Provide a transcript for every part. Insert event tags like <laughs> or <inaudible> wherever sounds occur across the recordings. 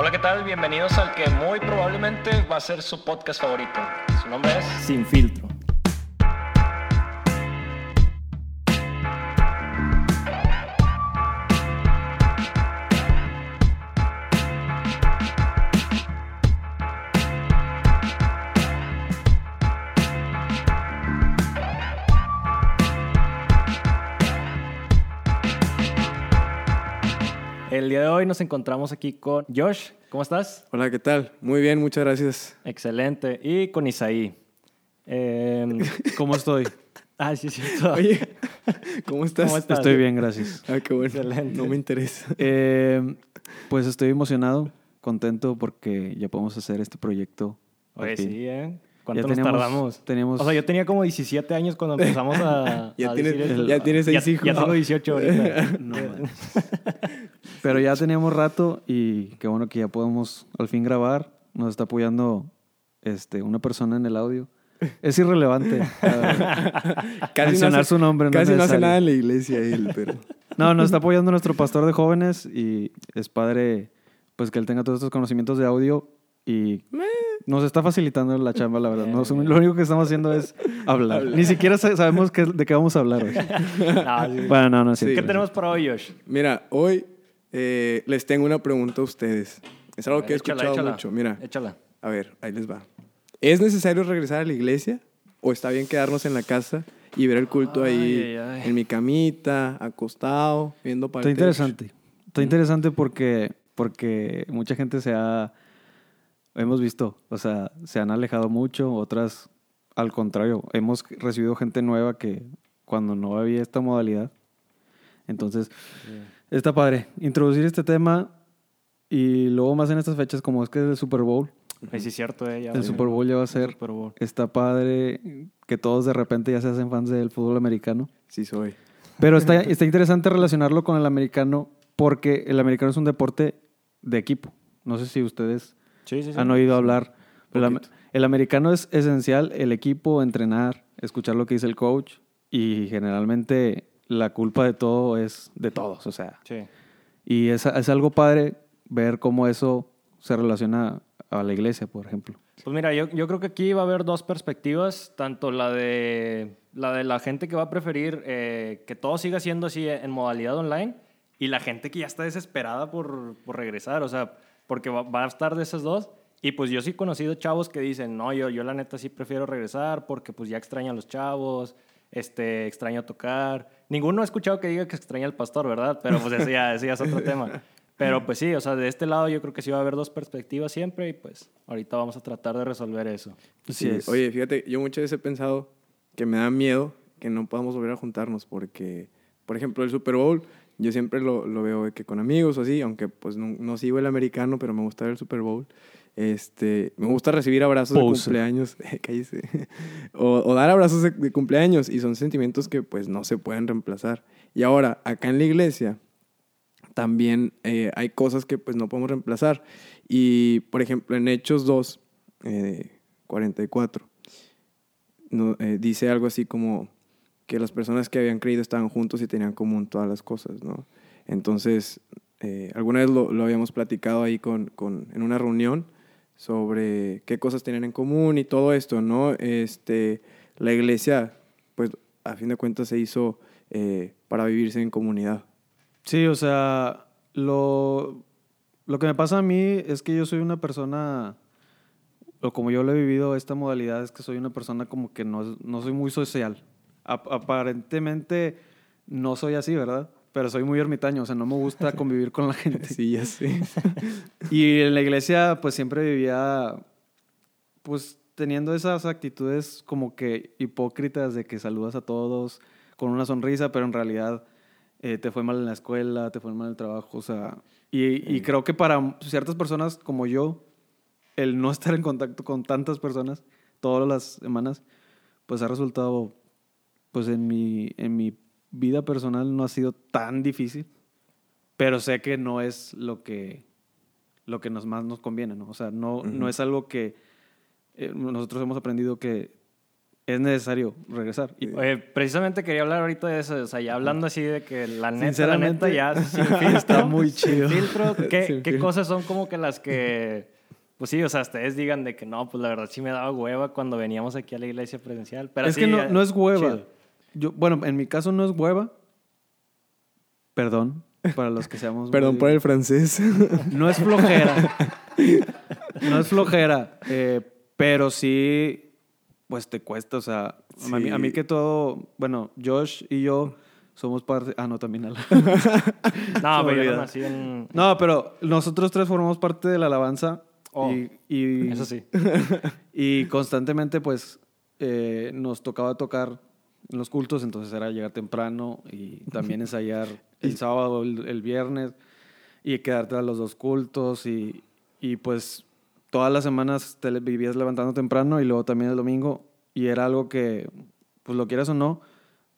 Hola, ¿qué tal? Bienvenidos al que muy probablemente va a ser su podcast favorito. Su nombre es... Sin filtro. El día de hoy nos encontramos aquí con Josh. ¿Cómo estás? Hola, ¿qué tal? Muy bien, muchas gracias. Excelente. Y con Isaí. Em, <laughs> ¿Cómo estoy? ah, sí, sí. Oye, ¿cómo estás? ¿Cómo estás? Estoy bien, gracias. Ah, qué bueno. Excelente. No me interesa. Eh, pues estoy emocionado, contento porque ya podemos hacer este proyecto. Oye, sí, ¿eh? Ya ¿Cuánto nos teníamos- tardamos? teníamos- O sea, yo tenía como 17 años cuando empezamos a. <laughs> Ya a tienes- decir ya tienes seis Ya- hijos. Ya tengo 18 ahorita. <laughs> No, man. Pero ya teníamos rato y qué bueno que ya podemos al fin grabar. Nos está apoyando este, una persona en el audio. Es irrelevante. <laughs> ah, mencionar su nombre. Casi es no hace nada en la iglesia él, pero... No, nos está apoyando nuestro pastor de jóvenes y es padre pues que él tenga todos estos conocimientos de audio y nos está facilitando la chamba, la verdad. No, lo único que estamos haciendo es hablar. Ni siquiera sa- sabemos qué- de qué vamos a hablar hoy. <laughs> No, sí. Bueno, no, no es Sí. cierto. ¿Qué tenemos para hoy, Josh? Mira, hoy eh, les tengo una pregunta a ustedes. Es algo que he Échala, escuchado échala. mucho. Mira, Échala. a ver, ahí les va. ¿Es necesario regresar a la iglesia o está bien quedarnos en la casa y ver el culto ahí Ay, ay, ay. en mi camita, acostado, viendo para Está interesante. Está interesante porque, porque mucha gente se ha, hemos visto, o sea, se han alejado mucho, otras al contrario, hemos recibido gente nueva que cuando no había esta modalidad. Entonces, está padre introducir este tema y luego más en estas fechas como es que es el Super Bowl. Sí, es cierto, eh. ya El Super Bowl ya va a ser, Super Bowl. está padre que todos de repente ya se hacen fans del fútbol americano. Sí soy. Pero está, está interesante relacionarlo con el americano porque el americano es un deporte de equipo. No sé si ustedes Sí, sí, sí. han oído hablar. El americano es esencial, el equipo, entrenar, escuchar lo que dice el coach y generalmente la culpa de todo es de todos, o sea. Sí. Y es, es algo padre ver cómo eso se relaciona a la iglesia, por ejemplo. Pues mira, yo, yo creo que aquí va a haber dos perspectivas, tanto la de la, de la gente que va a preferir eh, que todo siga siendo así en modalidad online y la gente que ya está desesperada por, por regresar, o sea, porque va, va a estar de esas dos. Y pues yo sí he conocido chavos que dicen, no, yo, yo la neta sí prefiero regresar porque pues ya extraño a los chavos, este, extraño tocar. Ninguno ha escuchado que diga que extraña al pastor, ¿verdad? Pero pues ese ya, ese ya es otro tema. Pero pues sí, o sea, de este lado yo creo que sí va a haber dos perspectivas siempre y pues ahorita vamos a tratar de resolver eso. Sí, es. Oye, fíjate, yo muchas veces he pensado que me da miedo que no podamos volver a juntarnos porque, por ejemplo, el Super Bowl, yo siempre lo, lo veo que con amigos o así, aunque pues no, no sigo el americano, pero me gusta ver el Super Bowl. Este, me gusta recibir abrazos de Poser. cumpleaños, <laughs> cállese. o, o dar abrazos de, de cumpleaños y son sentimientos que pues no se pueden reemplazar. Y ahora, acá en la iglesia, también eh, hay cosas que pues no podemos reemplazar. Y, por ejemplo, en Hechos 2, eh, 44, no, eh, dice algo así como que las personas que habían creído estaban juntos y tenían común todas las cosas, ¿no? Entonces, eh, alguna vez lo, lo habíamos platicado ahí con, con- en una reunión sobre qué cosas tenían en común y todo esto, ¿no? Este, la iglesia, pues, a fin de cuentas se hizo eh, para vivirse en comunidad. Sí, o sea, lo, lo que me pasa a mí es que yo soy una persona, o como yo lo he vivido esta modalidad, es que soy una persona como que no, no soy muy social. Ap- aparentemente no soy así, ¿verdad? Pero soy muy ermitaño, o sea, no me gusta convivir con la gente. <laughs> Sí, ya sé. <laughs> Y en la iglesia, pues siempre vivía, pues teniendo esas actitudes como que hipócritas de que saludas a todos con una sonrisa, pero en realidad eh, te fue mal en la escuela, te fue mal en el trabajo, o sea. Y, y creo que para ciertas personas como yo, el no estar en contacto con tantas personas todas las semanas, pues ha resultado, pues en mi, en mi vida personal no ha sido tan difícil, pero sé que no es lo que, lo que nos más nos conviene, ¿no? O sea, no, no es algo que eh, nosotros hemos aprendido que es necesario regresar. Y, Oye, precisamente quería hablar ahorita de eso, o sea, ya hablando así de que la neta, la neta, ya sin <laughs> filtro. está muy chido. Sin filtro, ¿qué, Sin qué cosas son como que las que, pues sí, o sea, ustedes digan de que no, pues la verdad sí me daba hueva cuando veníamos aquí a la iglesia presencial. Pero es que no, no es hueva. chido. Yo, bueno, en mi caso no es hueva. Perdón, para los que seamos... <laughs> Perdón muy- por el francés. <laughs> No es flojera. no es flojera. eh, pero sí, pues te cuesta. O sea, a, mí, a mí Sí. que todo. Bueno, Josh y yo somos parte. Ah, no, también. Ala. <laughs> No, pero yo olvida. no nací en... no, pero nosotros tres formamos parte de la alabanza. Oh, y, y- Eso sí. Y constantemente, pues, eh, nos tocaba tocar en los cultos, entonces era llegar temprano y <laughs> también ensayar el sábado, el, el viernes, y quedarte a los dos cultos, y, y pues todas las semanas te vivías levantando temprano y luego también el domingo, y era algo que, pues lo quieras o no,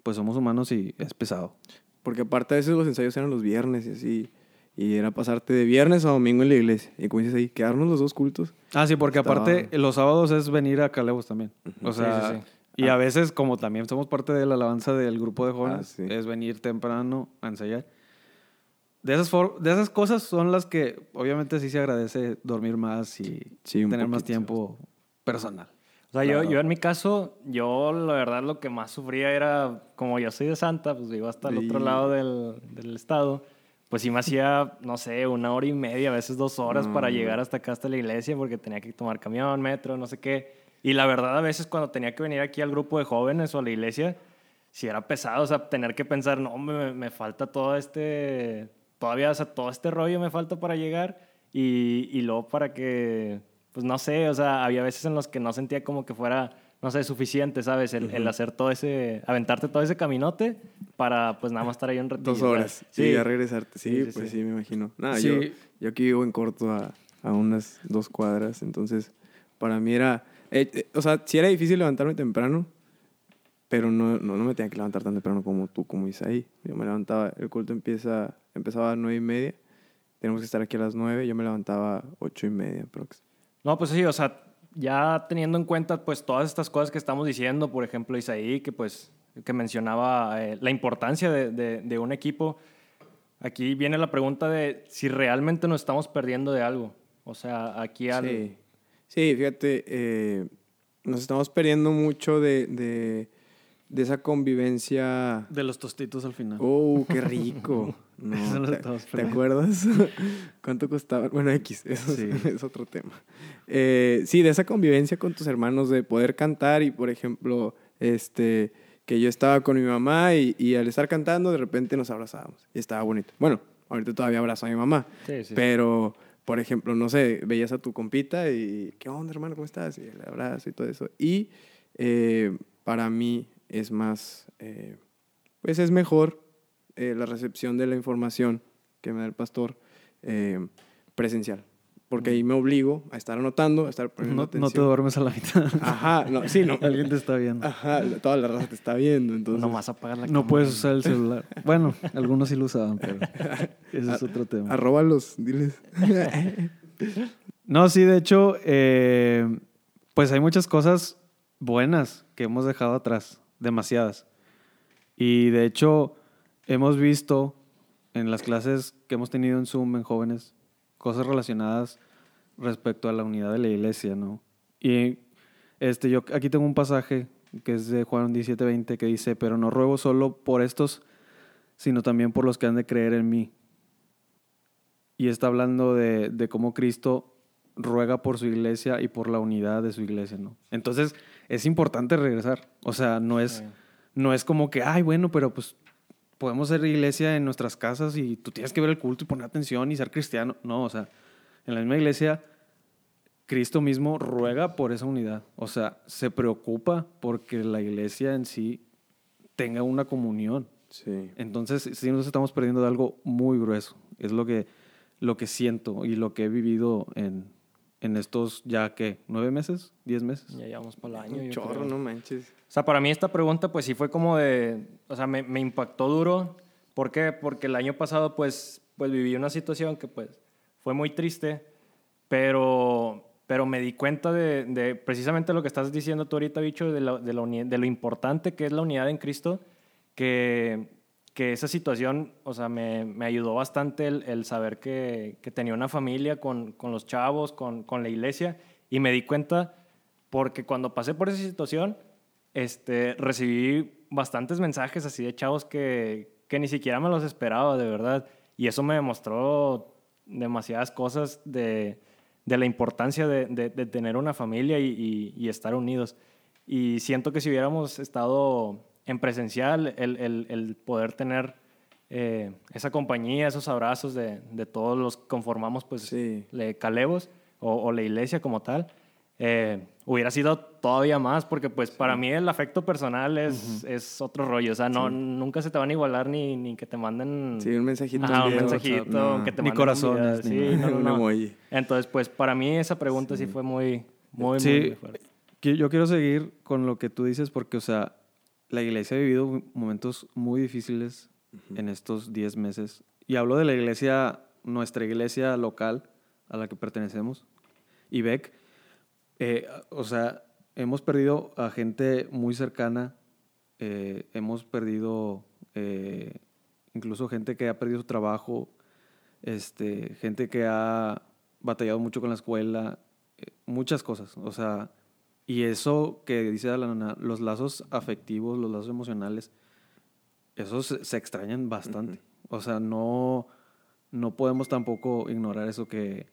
pues somos humanos y es pesado. Porque aparte a veces los ensayos eran los viernes y así. Y era pasarte de viernes a domingo en la iglesia. Y como dices ahí, quedarnos los dos cultos. Ah, sí, porque Estaba- aparte los sábados es venir a Calebos también. O Sí, sí, sí. Y Ah. a veces como también somos parte de la alabanza del grupo de jóvenes, Ah, sí. es venir temprano a ensayar. De esas, for- de esas cosas son las que obviamente sí se agradece dormir más y Sí, tener más tiempo personal. O sea, yo, Claro. yo en mi caso, yo la verdad lo que más sufría era, como yo soy de Santa, pues vivo hasta el otro Sí. lado del, del estado, pues sí me hacía, <laughs> no sé, una hora y media, a veces dos horas No, para no. llegar hasta acá, hasta la iglesia, porque tenía que tomar camión, metro, no sé qué. Y la verdad, a veces cuando tenía que venir aquí al grupo de jóvenes o a la iglesia, sí era pesado, o sea, tener que pensar, no, me, me falta todo este, todavía, o sea, todo este rollo me falta para llegar y, y luego para que, pues no sé, o sea, había veces en los que no sentía como que fuera, no sé, suficiente, ¿sabes? El, el hacer todo ese, aventarte todo ese caminote para, pues nada más estar ahí un ratito. Dos horas. Sí, Y ya regresarte. Sí, Sí, sí, pues sí. sí, me imagino. Nada, yo, yo aquí vivo en corto a, a unas dos cuadras. Entonces, para mí era... eh, eh, o sea, sí era difícil levantarme temprano. Pero no, no, no me tenía que levantar tan temprano como tú, como Isaí. Yo me levantaba... El culto empieza, empezaba a nueve y media. Tenemos que estar aquí a las nueve. Yo me levantaba a ocho y media. No, pues sí, o sea, ya teniendo en cuenta pues todas estas cosas que estamos diciendo, por ejemplo, Isaí, que pues que mencionaba eh, la importancia de, de- de un equipo, aquí viene la pregunta de si realmente nos estamos perdiendo de algo. O sea, aquí al... Sí, sí fíjate, eh, nos estamos perdiendo mucho de, de, de esa convivencia. De los tostitos al final. ¡Oh, qué rico! <laughs> No, Eso nos ¿te, estamos te acuerdas? <laughs> ¿Cuánto costaba? Bueno, X, eso es- Sí. <laughs> es, otro tema. Eh, sí, de esa convivencia con tus hermanos, de poder cantar y, por ejemplo, este, que yo estaba con mi mamá y, y al estar cantando, de repente nos abrazábamos y estaba bonito. Bueno, ahorita todavía abrazo a mi mamá, Sí, sí. pero, por ejemplo, no sé, veías a tu compita y, ¿qué onda, hermano? ¿Cómo estás? Y el abrazo y todo eso. Y eh, para mí es más, eh, pues es mejor eh, la recepción de la información que me da el pastor presencial. Porque ahí me obligo a estar anotando, a estar poniendo No, no te duermes a la mitad. Ajá, no, sí, no. <laughs> Alguien te está viendo. Ajá, toda la raza te está viendo, entonces... Nomás apagar la No cámara. puedes usar el celular. Bueno, algunos sí lo usaban, pero <laughs> ese es otro tema. Arróbalos, diles. <laughs> No, sí, de hecho, eh, pues hay muchas cosas buenas que hemos dejado atrás, demasiadas. Y de hecho, hemos visto en las clases que hemos tenido en Zoom en jóvenes cosas relacionadas respecto a la unidad de la iglesia, ¿no? Y este, yo aquí tengo un pasaje que es de Juan 17:20 que dice, pero no ruego solo por estos, sino también por los que han de creer en mí. Y está hablando de, de cómo Cristo ruega por su iglesia y por la unidad de su iglesia, ¿no? Entonces, es importante regresar. O sea, no es, no es como que, ay, bueno, pero pues podemos ser iglesia en nuestras casas y tú tienes que ver el culto y poner atención y ser cristiano. No, o sea, en la misma iglesia, Cristo mismo ruega por esa unidad. O sea, se preocupa porque la iglesia en sí tenga una comunión. Sí. Entonces, sí nos estamos perdiendo de algo muy grueso. Es lo que, lo que siento y lo que he vivido en, en estos ya que nueve meses, diez meses. Ya llevamos para el año. Un chorro, creo. no manches. O sea, para mí esta pregunta pues sí fue como de, o sea, me, me impactó duro. ¿Por qué? Porque el año pasado pues, pues viví una situación que pues fue muy triste, pero, pero me di cuenta de, de precisamente lo que estás diciendo tú ahorita, bicho, de lo, de, uni- de lo importante que es la unidad en Cristo, que, que esa situación, o sea, me, me ayudó bastante el, el saber que, que tenía una familia con, con los chavos, con, con la iglesia, y me di cuenta porque cuando pasé por esa situación, este, recibí bastantes mensajes así de chavos que, que ni siquiera me los esperaba, de verdad. Y eso me demostró demasiadas cosas de, de la importancia de, de- de tener una familia y, y- y estar unidos. Y siento que si hubiéramos estado en presencial, el, el- el poder tener eh, esa compañía, esos abrazos de, de todos los que conformamos, pues, Sí. le Calebos o, o la iglesia como tal, eh, hubiera sido todavía más, porque pues para mí el afecto personal es, es otro rollo. O sea, no, nunca se te van a igualar ni, ni que te manden... Sí, un mensajito. Ajá, un video, mensajito, WhatsApp, que te Ni un corazones, video, ni sí, no, <laughs> no, Un no. emoji. Entonces, pues para mí esa pregunta sí, fue muy, muy, Sí. muy fuerte. Yo quiero seguir con lo que tú dices porque, o sea, la iglesia ha vivido momentos muy difíciles en estos 10 meses. Y hablo de la iglesia, nuestra iglesia local a la que pertenecemos, IBEC. Eh, o sea, hemos perdido a gente muy cercana, eh, hemos perdido eh, incluso gente que ha perdido su trabajo, este, gente que ha batallado mucho con la escuela, eh, muchas cosas. O sea, y eso que dice Alana, los lazos afectivos, los lazos emocionales, esos se, extrañan bastante. O sea, no, no podemos tampoco ignorar eso que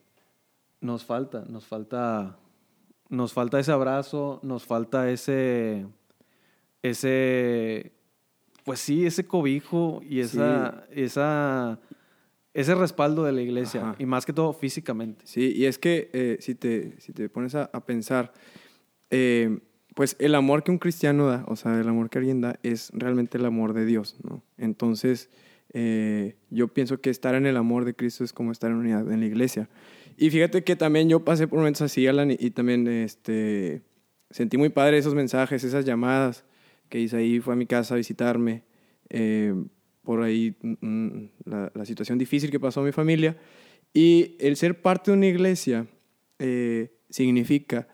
nos falta, nos falta, nos falta ese abrazo, nos falta ese, ese, pues sí, ese cobijo y esa, esa, ese respaldo de la iglesia Ajá. y más que todo físicamente. Sí, y es que eh, si, te, si te pones a, a pensar, eh, pues el amor que un cristiano da, o sea, el amor que alguien da, es realmente el amor de Dios, ¿no? Entonces, eh, yo pienso que estar en el amor de Cristo es como estar en unidad en la iglesia. Y fíjate que también yo pasé por momentos así, Alan, y, también este, sentí muy padre esos mensajes, esas llamadas que Isaí fue a mi casa a visitarme, eh, por ahí mm, la, la situación difícil que pasó a mi familia. Y el ser parte de una iglesia significa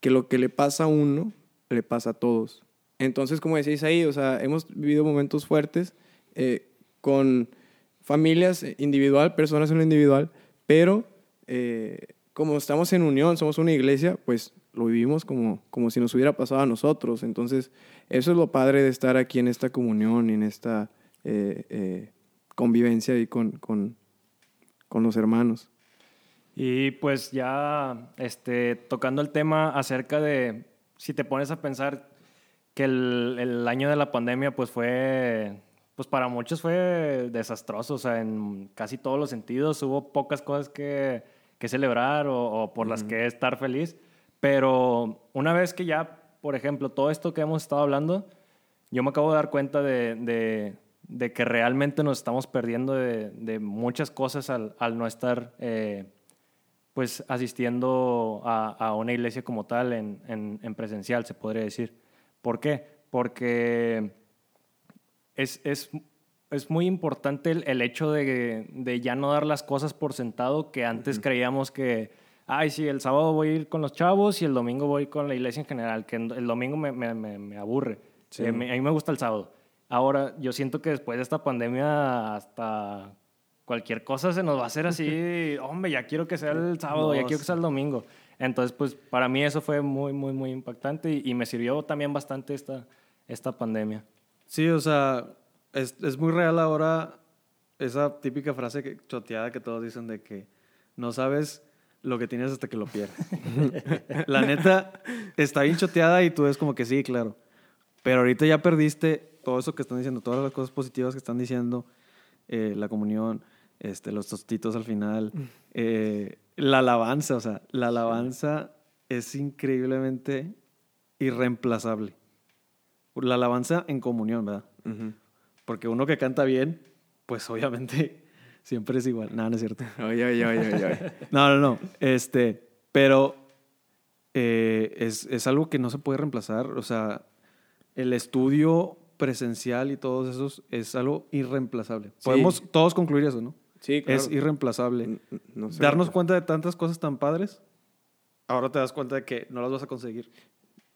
que lo que le pasa a uno, le pasa a todos. Entonces, como decís ahí, o sea, hemos vivido momentos fuertes eh, con familias individual, personas en lo individual, pero eh, como estamos en unión, somos una iglesia, pues lo vivimos como, como si nos hubiera pasado a nosotros. Entonces, eso es lo padre de estar aquí en esta comunión y en esta eh, eh, convivencia y con, con, con los hermanos. Y pues ya este, tocando el tema acerca de, si te pones a pensar que el, el año de la pandemia pues fue, pues para muchos fue desastroso, o sea, en casi todos los sentidos hubo pocas cosas que, que celebrar o, o por las que estar feliz, pero una vez que ya, por ejemplo, todo esto que hemos estado hablando, yo me acabo de dar cuenta de, de, de que realmente nos estamos perdiendo de, de muchas cosas al, al no estar... eh, pues asistiendo a, a una iglesia como tal en, en- en presencial, se podría decir. ¿Por qué? Porque es, es, es muy importante el, el hecho de, de ya no dar las cosas por sentado que antes creíamos que, ay, sí, el sábado voy a ir con los chavos y el domingo voy con la iglesia en general, que el domingo me, me, me- me aburre. Eh, me- a mí me gusta el sábado. Ahora, yo siento que después de esta pandemia hasta cualquier cosa se nos va a hacer así, <laughs> hombre, ya quiero que sea el sábado, ya quiero que sea el domingo. Entonces, pues para mí eso fue muy, muy, muy impactante y, y me sirvió también bastante esta, esta pandemia. Sí, o sea, es, es muy real ahora esa típica frase que, choteada que todos dicen de que no sabes lo que tienes hasta que lo pierdes. <laughs> La neta está bien choteada y tú es como que sí, claro. Pero ahorita ya perdiste todo eso que están diciendo, todas las cosas positivas que están diciendo, eh, la comunión, este, los tostitos al final, eh, la alabanza, o sea, la alabanza es increíblemente irreemplazable. La alabanza en comunión, ¿verdad? Porque uno que canta bien, pues obviamente <laughs> siempre es igual. Nada, no es cierto. Oye, oye, oye, oye. <laughs> No, no, no. Este, pero eh, es, es algo que no se puede reemplazar. O sea, el estudio presencial y todos esos es algo irreemplazable. Sí. Podemos todos concluir eso, ¿no? Sí, claro. Es irreemplazable. N- no sé. Darnos cuenta de tantas cosas tan padres ahora te das cuenta de que no las vas a conseguir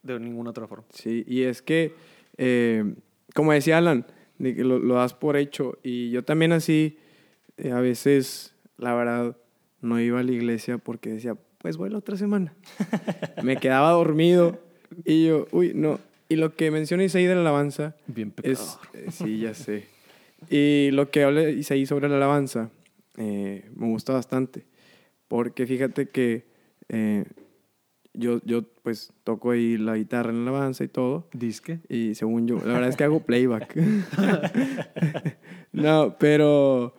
de ninguna otra forma. Sí, y es que, eh, como decía Alan, lo, lo das por hecho. Y yo también así, eh, a veces, la verdad, no iba a la iglesia porque decía, pues voy la otra semana. <laughs> Me quedaba dormido y yo, uy, no. Y lo que menciona Isaí de la alabanza Bien es... eh, sí, ya sé. Y lo que habla Isaí sobre la alabanza eh, me gusta bastante. Porque fíjate que eh, yo, yo, pues, toco ahí la guitarra en la alabanza y todo. Disque. Y según yo, la verdad es que hago playback. <laughs> <laughs> no, pero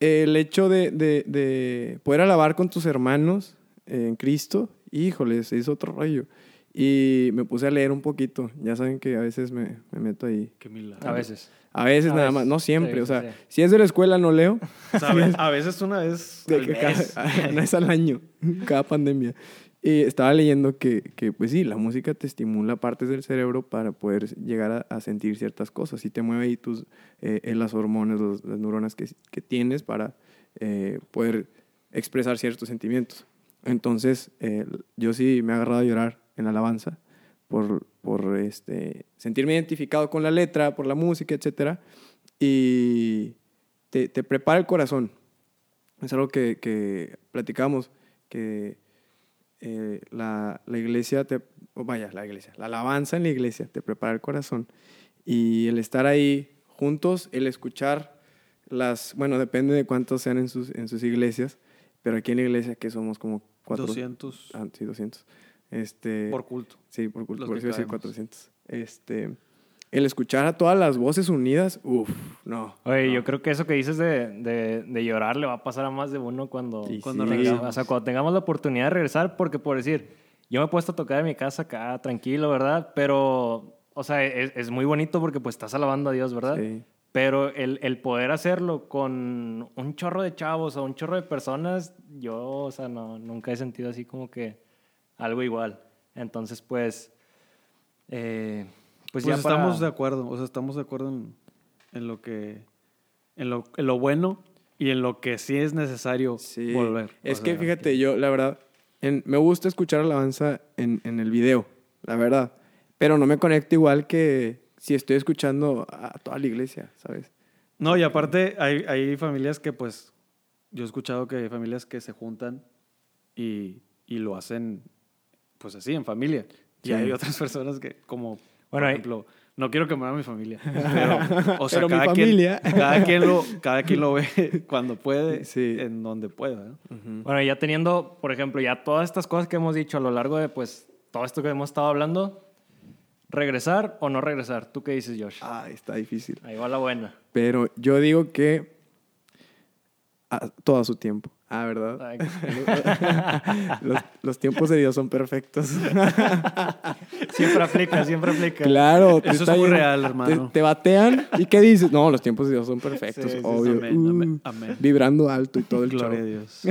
el hecho de, de- de poder alabar con tus hermanos en Cristo, híjoles, es otro rollo. Y me puse a leer un poquito. Ya saben que a veces me, me meto ahí. Qué milagro. A veces. A veces A nada veces. más, no siempre. Sí, o sea, sí, si es de la escuela no leo. O sea, a <laughs> ve- a veces una vez De al que mes. cada, no es al año, cada pandemia. Y estaba leyendo que, que, pues sí, la música te estimula partes del cerebro para poder llegar a, a sentir ciertas cosas y te mueve ahí tus, eh, eh, las hormonas, los- las neuronas que, que tienes para eh, poder expresar ciertos sentimientos. Entonces, eh, yo sí me he agarrado a llorar en la alabanza por, por este, sentirme identificado con la letra, por la música, etc. Y te, te prepara el corazón. Es algo que, que platicamos, que eh, la, la iglesia, te, oh, vaya, la iglesia, la alabanza en la iglesia te prepara el corazón. Y el estar ahí juntos, el escuchar las, bueno, depende de cuántos sean en sus, en sus iglesias, pero aquí en la iglesia que somos como cuatro, 200 ah, sí, 200. Este, por culto. Sí, por, culto, Los por que eso decir cabemos. 400. Este, el escuchar a todas las voces unidas, uff, no. Oye, no. yo creo que eso que dices de, de, de llorar le va a pasar a más de uno cuando, Y Cuando sí. tengamos, o sea, cuando tengamos la oportunidad de regresar, porque por decir, yo me he puesto a tocar en mi casa acá tranquilo, ¿verdad? Pero, o sea, es, es muy bonito porque pues estás alabando a Dios, ¿verdad? Sí. Pero el, el poder hacerlo con un chorro de chavos o un chorro de personas, yo, o sea, no, nunca he sentido así como que algo igual. Entonces, pues, eh, pues, Pues, ya para- estamos de acuerdo, o sea, estamos de acuerdo en, en lo que, en lo, en lo bueno y en lo que sí es necesario Sí. volver. Es O que fíjate, yo, la verdad, en- me gusta escuchar alabanza en, en el video, la verdad. Pero no me conecto igual que si estoy escuchando a toda la iglesia, ¿sabes? No, y aparte hay, hay familias que pues, yo he escuchado que hay familias que se juntan y, y lo hacen pues así, en familia. Y Sí. hay otras <laughs> personas que como, Bueno, por ejemplo, no quiero que me mi familia, <laughs> pero, o sea, Pero mi cada, familia. Quien, cada, quien lo, cada quien lo ve <laughs> cuando puede, Sí. en donde pueda. ¿no? Bueno, ya teniendo, por ejemplo, ya todas estas cosas que hemos dicho a lo largo de, pues, todo esto que hemos estado hablando, ¿regresar o no regresar? ¿Tú qué dices, Josh? Ah, está difícil. Ahí va la buena. Pero yo digo que a todo a su tiempo. Ah, ¿verdad? <laughs> Los, los tiempos de Dios son perfectos. <laughs> siempre aplica, siempre aplica. claro. Eso es muy real, hermano. Te, te batean y ¿qué dices? No, los tiempos de Dios son perfectos, Sí, obvio. amén, Uh, amén, amén. Vibrando alto y todo el Gloria a. Dios.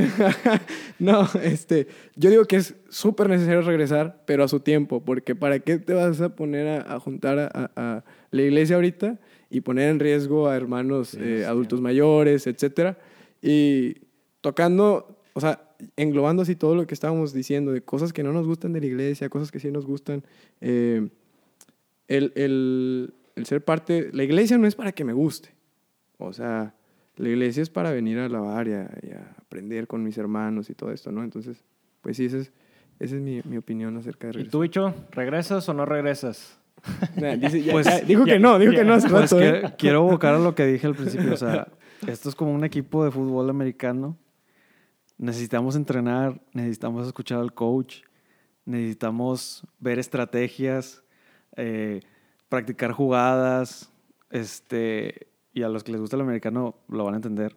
<laughs> no, este, yo digo que es súper necesario regresar, pero a su tiempo, porque ¿para qué te vas a poner a, a juntar a, a- a la iglesia ahorita y poner en riesgo a hermanos eh, adultos mayores, etcétera? Y tocando, o sea, englobando así todo lo que estábamos diciendo, de cosas que no nos gustan de la iglesia, cosas que sí nos gustan, eh, el, el- el ser parte, la iglesia no es para que me guste, o sea, la iglesia es para venir a alabar y a, y a aprender con mis hermanos y todo esto, ¿no? Entonces, pues sí, esa es, esa es mi, mi opinión acerca de ¿Y regresar. tú, bicho, regresas o no regresas? <laughs> Nah, dice- ya- Pues, ya, dijo ya- que no, dijo que no Pues que- ¿eh? quiero evocar a lo que dije al principio. O sea, esto es como un equipo de fútbol americano. Necesitamos entrenar, necesitamos escuchar al coach, necesitamos ver estrategias, eh, practicar jugadas. Este, y a los que les gusta el americano lo van a entender.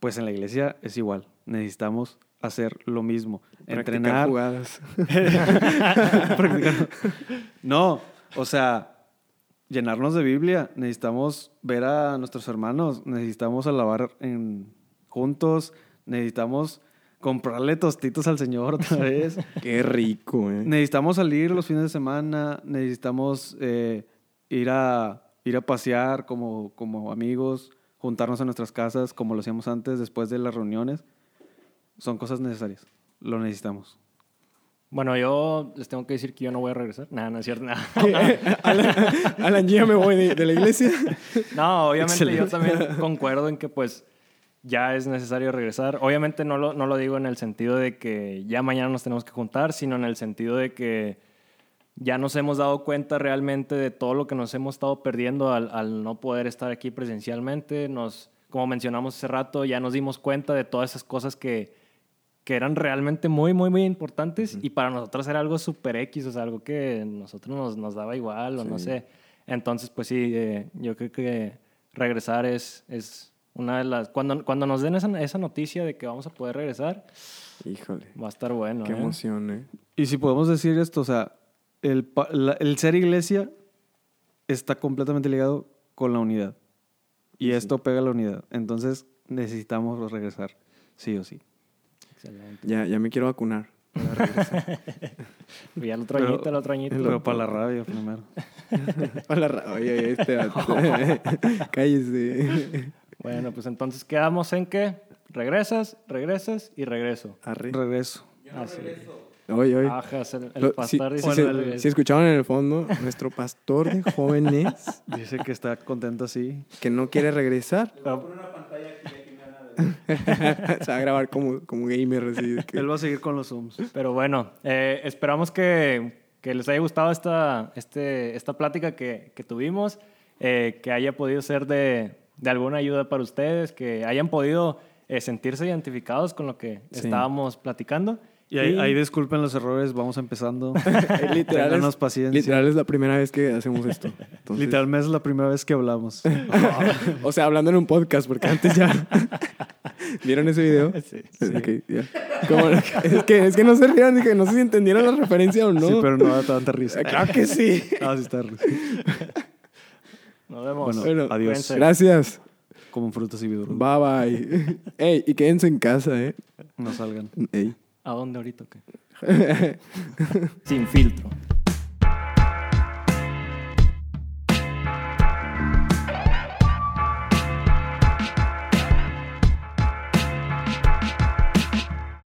Pues en la iglesia es igual. Necesitamos hacer lo mismo. Practicar entrenar, jugadas. <laughs> Practicar. <laughs> No, o sea, llenarnos de Biblia. Necesitamos ver a nuestros hermanos. Necesitamos alabar en, juntos. Necesitamos comprarle tostitos al Señor otra vez. <laughs> Qué rico, ¿eh? necesitamos salir los fines de semana. Necesitamos eh, ir, a, ir a pasear como, como amigos. Juntarnos en nuestras casas como lo hacíamos antes después de las reuniones. Son cosas necesarias. Lo necesitamos. Bueno, yo les tengo que decir que yo no voy a regresar. Nada, no es cierto. Nada. <laughs> Alan, Alan, yo ya me voy de, de la iglesia. No, obviamente yo Excelente. también concuerdo en que pues ya es necesario regresar. Obviamente no lo, no lo digo en el sentido de que ya mañana nos tenemos que juntar, sino en el sentido de que ya nos hemos dado cuenta realmente de todo lo que nos hemos estado perdiendo al, al no poder estar aquí presencialmente. Nos, como mencionamos hace rato, ya nos dimos cuenta de todas esas cosas que, que eran realmente muy, muy, muy importantes y para nosotros era algo super X, o sea, algo que nosotros nos, nos daba igual o no Sí. sé. Entonces, pues sí, eh, yo creo que regresar es, es una de las... Cuando, cuando nos den esa, esa noticia de que vamos a poder regresar, Híjole, va a estar bueno. qué ¿eh? emoción, ¿eh? Y si podemos decir esto, o sea, el, la- el ser iglesia está completamente ligado con la unidad. Y esto pega la unidad. Entonces necesitamos regresar, sí o sí. Excelente. Ya, ya me quiero vacunar. Y al otro Pero- añito, el otro añito. Pero para la radio primero. <laughs> Hola, Ra- oye, oye, este. <laughs> <laughs> Cállese. Bueno, pues entonces quedamos en que regresas, regresas y regreso. Arre. Regreso. Así. Oye, oye. Bajas el, el Lo- si, pastor si dice escuchaban en el fondo, nuestro pastor de jóvenes <laughs> Dice que está contento así. que no quiere regresar. Pero- <laughs> Se va a grabar como, como gamer. Así, de que- Él va a seguir con los Zooms. Pero bueno, eh, esperamos que, que les haya gustado esta, este, esta plática que, que tuvimos, eh, que haya podido ser de, de alguna ayuda para ustedes, que hayan podido eh, sentirse identificados con lo que Sí. estábamos platicando. Y ahí, ahí disculpen los errores, vamos empezando. <laughs> literal, Ténganos es, paciencia. literal es la primera vez que hacemos esto. <laughs> Entonces, Literalmente es la primera vez que hablamos. <laughs> O sea, hablando en un podcast, porque antes ya. ¿Vieron ese video? Sí. Ok, ya. Como- es, que, es que no se rieron, dije, no sé si entendieron la referencia o no. Sí, pero no da tanta risa. Claro que sí. Ah, sí está risa. Nos vemos. Bueno, Bueno, adiós. cuídense. Gracias. Como frutas y verduras. Bye bye. Ey, y quédense en casa, ¿eh? No salgan. Ey. ¿A dónde ahorita? o qué? <laughs> Sin filtro.